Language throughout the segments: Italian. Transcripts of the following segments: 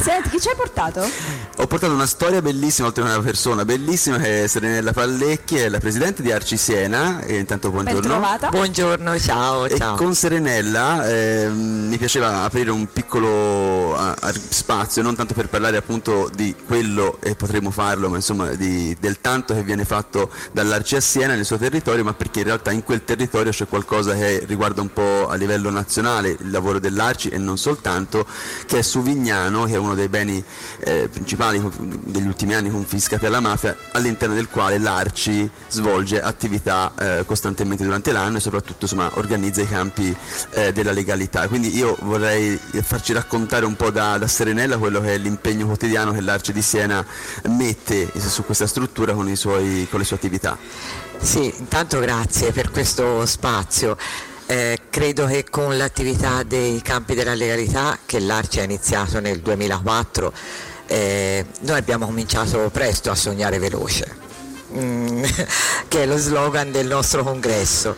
Senti, chi ci hai portato? Ho portato una storia bellissima, oltre a una persona bellissima che è Serenella Pallecchi, è la presidente di Arci Siena. E intanto buongiorno. Buongiorno, ciao, ciao. E con Serenella eh, mi piaceva aprire un piccolo a, a spazio, non tanto per parlare appunto di quello e potremo farlo, ma insomma di, del tanto che viene fatto dall'Arci a Siena nel suo territorio, ma perché in realtà in quel territorio c'è qualcosa che riguarda un po' a livello nazionale il lavoro dell'Arci e non soltanto, che è Suvignano, che è uno dei beni eh, principali degli ultimi anni confiscati alla mafia, all'interno del quale l'Arci svolge attività eh, costantemente durante l'anno e soprattutto insomma, organizza i campi eh, della legalità. Quindi io vorrei farci raccontare un po' da, da Serenella quello che è l'impegno quotidiano che l'Arci di Siena mette su questa struttura con, suoi, con le sue attività. Sì, intanto grazie per questo spazio. Eh, credo che con l'attività dei campi della legalità che l'Arci ha iniziato nel 2004 eh, noi abbiamo cominciato presto a sognare veloce. Mm, che è lo slogan del nostro congresso.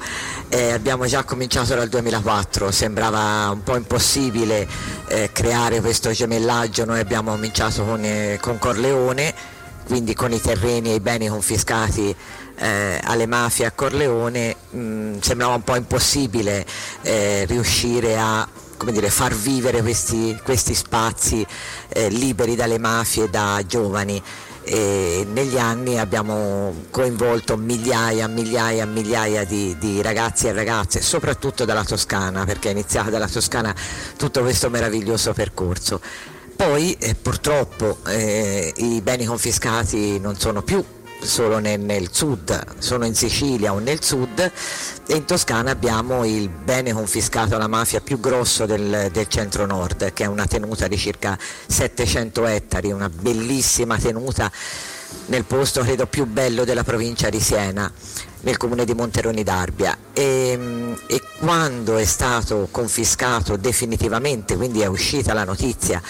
Eh, abbiamo già cominciato dal 2004, sembrava un po' impossibile eh, creare questo gemellaggio, noi abbiamo cominciato con, eh, con Corleone, quindi con i terreni e i beni confiscati eh, alle mafie a Corleone mh, mm, sembrava un po' impossibile eh, riuscire a dire, far vivere questi, questi spazi eh, liberi dalle mafie da giovani. E negli anni abbiamo coinvolto migliaia, migliaia, migliaia di, di, ragazzi e ragazze, soprattutto dalla Toscana, perché è iniziato dalla Toscana tutto questo meraviglioso percorso. Poi eh, purtroppo eh, i beni confiscati non sono più solo nel, nel, sud, sono in Sicilia o nel sud e in Toscana abbiamo il bene confiscato alla mafia più grosso del, del centro-nord che è una tenuta di circa 700 ettari, una bellissima tenuta nel posto credo più bello della provincia di Siena, nel comune di Monteroni d'Arbia e, e, quando è stato confiscato definitivamente, quindi è uscita la notizia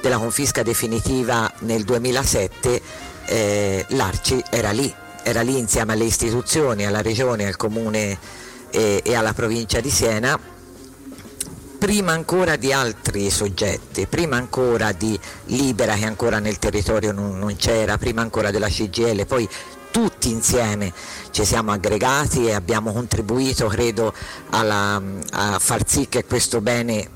della confisca definitiva nel 2007, eh, l'Arci era lì, era lì insieme alle istituzioni, alla regione, al comune e, e alla provincia di Siena prima ancora di altri soggetti, prima ancora di Libera che ancora nel territorio non, non c'era, prima ancora della CGL, poi tutti insieme ci siamo aggregati e abbiamo contribuito, credo, alla, a far sì che questo bene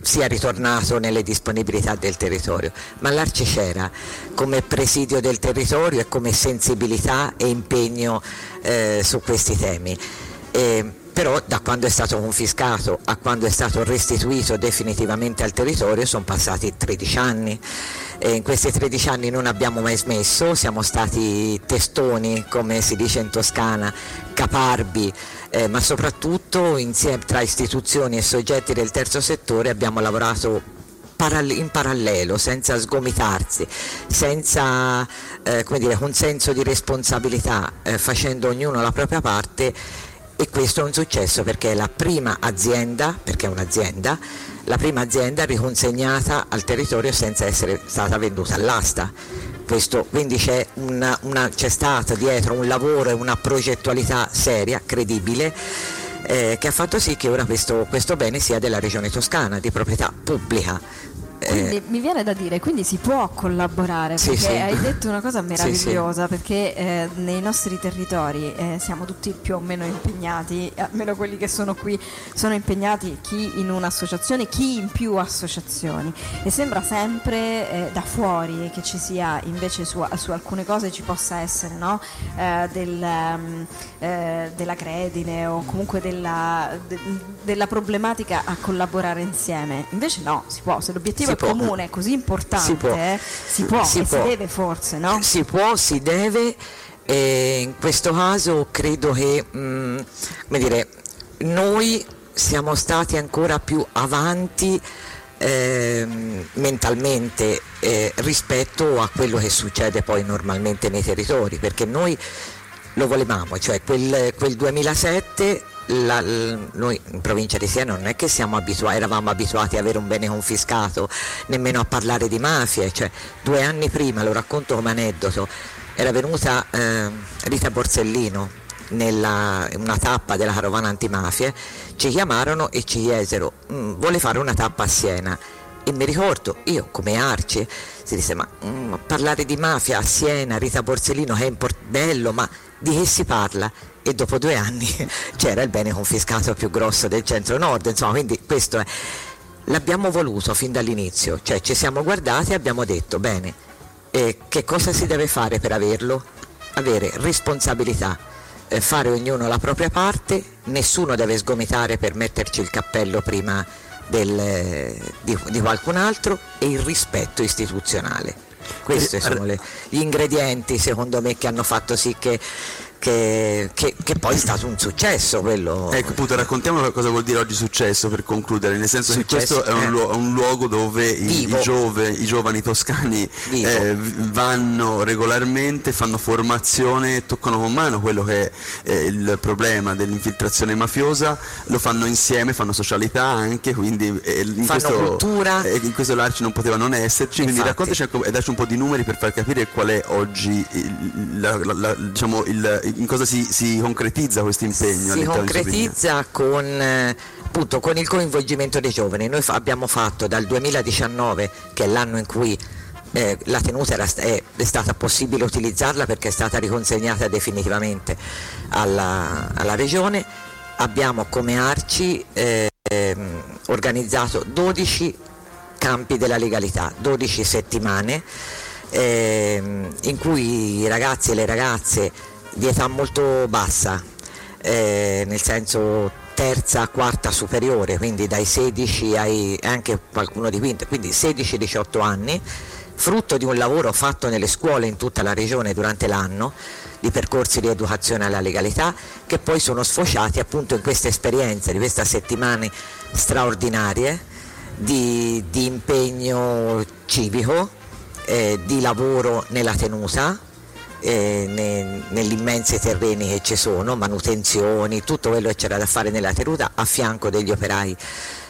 sia ritornato nelle disponibilità del territorio, ma l'Arci c'era come presidio del territorio e come sensibilità e impegno eh, su questi temi. E, però da quando è stato confiscato a quando è stato restituito definitivamente al territorio sono passati 13 anni in questi 13 anni non abbiamo mai smesso, siamo stati testoni come si dice in Toscana, caparbi, eh, ma soprattutto insieme tra istituzioni e soggetti del terzo settore abbiamo lavorato in parallelo, senza sgomitarsi, senza eh, dire, un senso di responsabilità, eh, facendo ognuno la propria parte e questo è un successo perché è la prima azienda, perché è un'azienda, la prima azienda riconsegnata al territorio senza essere stata venduta all'asta. Questo, quindi c'è, una, una, c'è stato dietro un lavoro e una progettualità seria, credibile, eh, che ha fatto sì che ora questo, questo bene sia della regione toscana, di proprietà pubblica quindi eh, mi viene da dire, quindi si può collaborare, sì, perché sì. hai detto una cosa meravigliosa, sì, perché eh, nei nostri territori eh, siamo tutti più o meno impegnati, almeno quelli che sono qui sono impegnati, chi in un'associazione, chi in più associazioni. E sembra sempre eh, da fuori che ci sia invece su, su alcune cose ci possa essere no? Eh, del, um, della credine o comunque della, de, della problematica a collaborare insieme, invece no, si può, se l'obiettivo si comune così importante si può, eh, si, può si, può. si deve forse, no? Si può, si deve. E in questo caso credo che mh, mm, dire, noi siamo stati ancora più avanti eh, mentalmente eh, rispetto a quello che succede poi normalmente nei territori, perché noi lo volevamo, cioè quel, quel 2007 la, noi in provincia di Siena non è che abituati, eravamo abituati ad avere un bene confiscato, nemmeno a parlare di mafie, cioè, due anni prima, lo racconto come aneddoto, era venuta eh, Rita Borsellino nella una tappa della carovana antimafie, ci chiamarono e ci chiesero, mm, vuole fare una tappa a Siena? E mi ricordo, io come Arce, si disse, ma mm, parlare di mafia a Siena, Rita Borsellino, è bello, ma di che si parla? E dopo due anni c'era il bene confiscato più grosso del centro-nord, insomma, quindi questo è... L'abbiamo voluto fin dall'inizio, cioè ci siamo guardati e abbiamo detto, bene, eh, che cosa si deve fare per averlo? Avere responsabilità, eh, fare ognuno la propria parte, nessuno deve sgomitare per metterci il cappello prima del, di, di qualcun altro e il rispetto istituzionale. Questi sono le, gli ingredienti secondo me che hanno fatto sì che che, che, che, poi è stato un successo quello. Ecco appunto raccontiamo cosa vuol dire oggi successo per concludere, nel senso successo, che questo è un, eh. luogo, un luogo dove i, i, giove, i, giovani toscani eh, vanno regolarmente, fanno formazione, toccano con mano quello che è eh, il problema dell'infiltrazione mafiosa, lo fanno insieme, fanno socialità anche, quindi eh, in, fanno questo, cultura. Eh, in questo l'Arci non poteva non esserci, Infatti. quindi raccontaci e dacci un po' di numeri per far capire qual è oggi il, la, la, la, diciamo, il in cosa si, si concretizza questo impegno? Si concretizza con, eh, appunto, con, il coinvolgimento dei giovani. Noi fa, abbiamo fatto dal 2019, che è l'anno in cui eh, la tenuta era, è, è, stata possibile utilizzarla perché è stata riconsegnata definitivamente alla, alla regione, abbiamo come Arci eh, organizzato 12 campi della legalità, 12 settimane eh, in cui i ragazzi e le ragazze di età molto bassa, eh, nel senso terza, quarta superiore, quindi dai 16 ai anche qualcuno di quinta, quindi 16-18 anni, frutto di un lavoro fatto nelle scuole in tutta la regione durante l'anno di percorsi di educazione alla legalità che poi sono sfociati appunto in queste esperienze di queste settimane straordinarie di, di impegno civico, eh, di lavoro nella tenuta eh, ne, negli immensi terreni che ci sono, manutenzioni, tutto quello che c'era da fare nella tenuta a fianco degli operai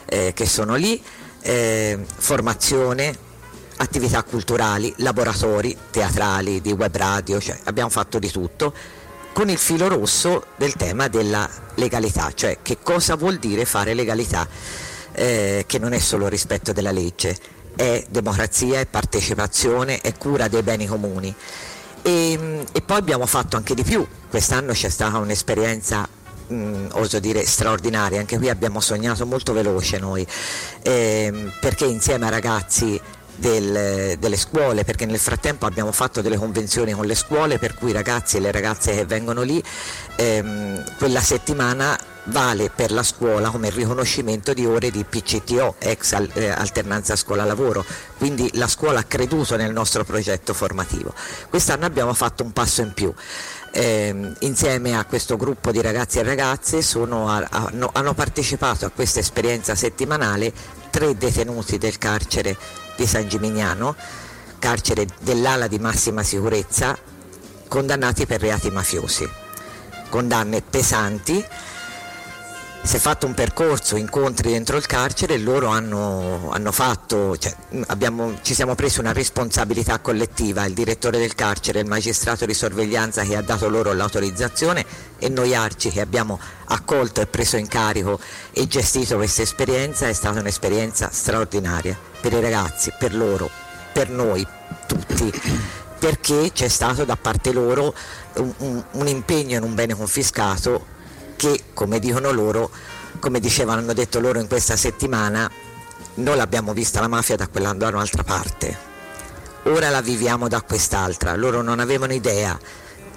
eh, che sono lì, eh, formazione, attività culturali, laboratori teatrali, di web radio, cioè abbiamo fatto di tutto con il filo rosso del tema della legalità, cioè che cosa vuol dire fare legalità, eh, che non è solo rispetto della legge, è democrazia, è partecipazione, è cura dei beni comuni. E, e poi abbiamo fatto anche di più, quest'anno c'è stata un'esperienza Mm, oso dire straordinaria, anche qui abbiamo sognato molto veloce noi, eh, perché insieme a ragazzi del, delle scuole, perché nel frattempo abbiamo fatto delle convenzioni con le scuole, per cui i ragazzi e le ragazze che vengono lì, ehm, quella settimana vale per la scuola come riconoscimento di ore di PCTO, ex eh, alternanza scuola-lavoro, quindi la scuola ha creduto nel nostro progetto formativo. Quest'anno abbiamo fatto un passo in più. Eh, insieme a questo gruppo di ragazzi e ragazze sono, hanno, hanno partecipato a questa esperienza settimanale tre detenuti del carcere di San Gimignano, carcere dell'ala di massima sicurezza, condannati per reati mafiosi. Condanne pesanti si è fatto un percorso, incontri dentro il carcere e loro hanno, hanno fatto, cioè, abbiamo, ci siamo presi una responsabilità collettiva, il direttore del carcere, il magistrato di sorveglianza che ha dato loro l'autorizzazione e noi Arci che abbiamo accolto e preso in carico e gestito questa esperienza, è stata un'esperienza straordinaria per i ragazzi, per loro, per noi tutti perché c'è stato da parte loro un, un, un impegno in un bene confiscato che, come dicono loro, come dicevano, hanno detto loro in questa settimana, noi l'abbiamo vista la mafia da quella da un'altra parte, ora la viviamo da quest'altra, loro non avevano idea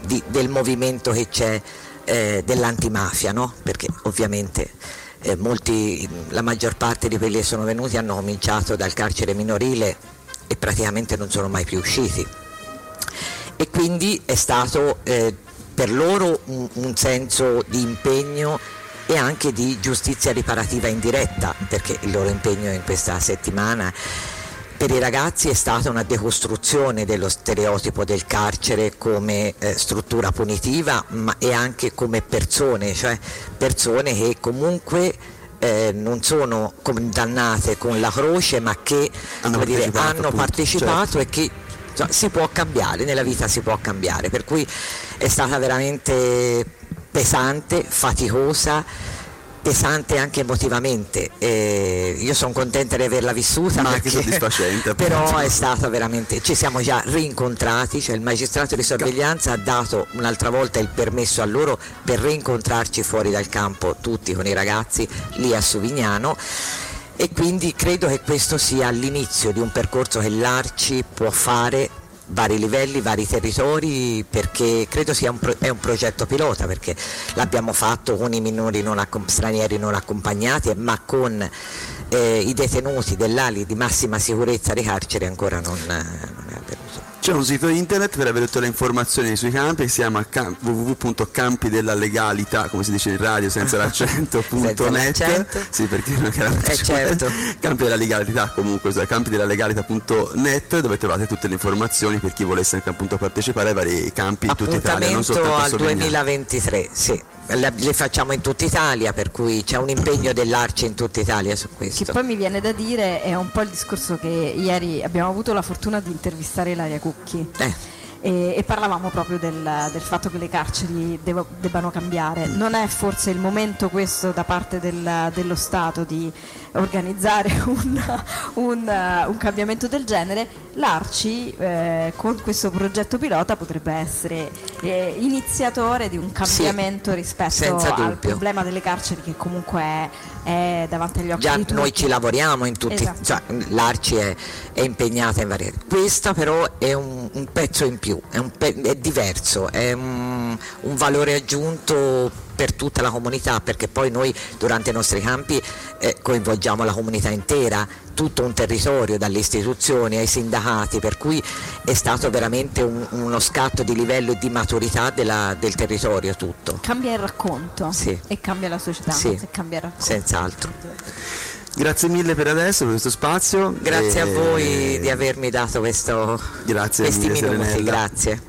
di, del movimento che c'è eh, dell'antimafia, no? perché ovviamente eh, molti, la maggior parte di quelli che sono venuti hanno cominciato dal carcere minorile e praticamente non sono mai più usciti. E quindi è stato eh, per loro un, un senso di impegno e anche di giustizia riparativa indiretta, perché il loro impegno in questa settimana per i ragazzi è stata una decostruzione dello stereotipo del carcere come eh, struttura punitiva ma e anche come persone, cioè persone che comunque eh, non sono condannate con la croce ma che hanno dire, partecipato, hanno partecipato certo. e che cioè, si può cambiare, nella vita si può cambiare, per cui è stata veramente pesante, faticosa, pesante anche emotivamente. Eh, io sono contenta di averla vissuta. Ma perché, soddisfacente. Però è stata veramente. Ci siamo già rincontrati, cioè il magistrato di sorveglianza ha dato un'altra volta il permesso a loro per rincontrarci fuori dal campo, tutti con i ragazzi lì a Suvignano e quindi credo che questo sia l'inizio di un percorso che l'Arci può fare vari livelli, vari territori perché credo sia un, pro- un progetto pilota perché l'abbiamo fatto con i minori non accom- stranieri non accompagnati ma con eh, i detenuti dell'ali di massima sicurezza di carcere ancora non. C'è un sito internet per avere tutte le informazioni sui campi che si chiama cam- www.campidellalegalità, come si dice in radio senza l'accento.net. sì, perché non era eh, certo. Campi della legalità comunque, cioè, campidellalegalità.net dove trovate tutte le informazioni per chi volesse anche appunto partecipare ai vari campi in tutta Italia, non soltanto al 2023, sì le facciamo in tutta Italia, per cui c'è un impegno dell'Arce in tutta Italia su questo. Che poi mi viene da dire è un po' il discorso che ieri abbiamo avuto la fortuna di intervistare Ilaria Cucchi. Eh e, e parlavamo proprio del, del, fatto che le carceri devo, debbano cambiare. Non è forse il momento questo da parte del, dello Stato di organizzare un, un, un cambiamento del genere? L'Arci eh, con questo progetto pilota potrebbe essere eh, iniziatore di un cambiamento sì, rispetto al problema delle carceri che comunque è, è davanti agli occhi Già di tutti. noi ci lavoriamo in tutti, esatto. cioè, l'Arci è, è, impegnata in varie... Questa però è un, un pezzo in più più, è, pe- è diverso, è un, un, valore aggiunto per tutta la comunità perché poi noi durante i nostri campi eh, coinvolgiamo la comunità intera, tutto un territorio, dalle istituzioni ai sindacati, per cui è stato veramente un, uno scatto di livello e di maturità della, del territorio tutto. Cambia il racconto sì. e cambia la società, sì. cambia il racconto. Senz'altro. Grazie mille per adesso, per questo spazio. Grazie e... a voi di avermi dato questo, Grazie questi mille, minuti. Serenella. Grazie.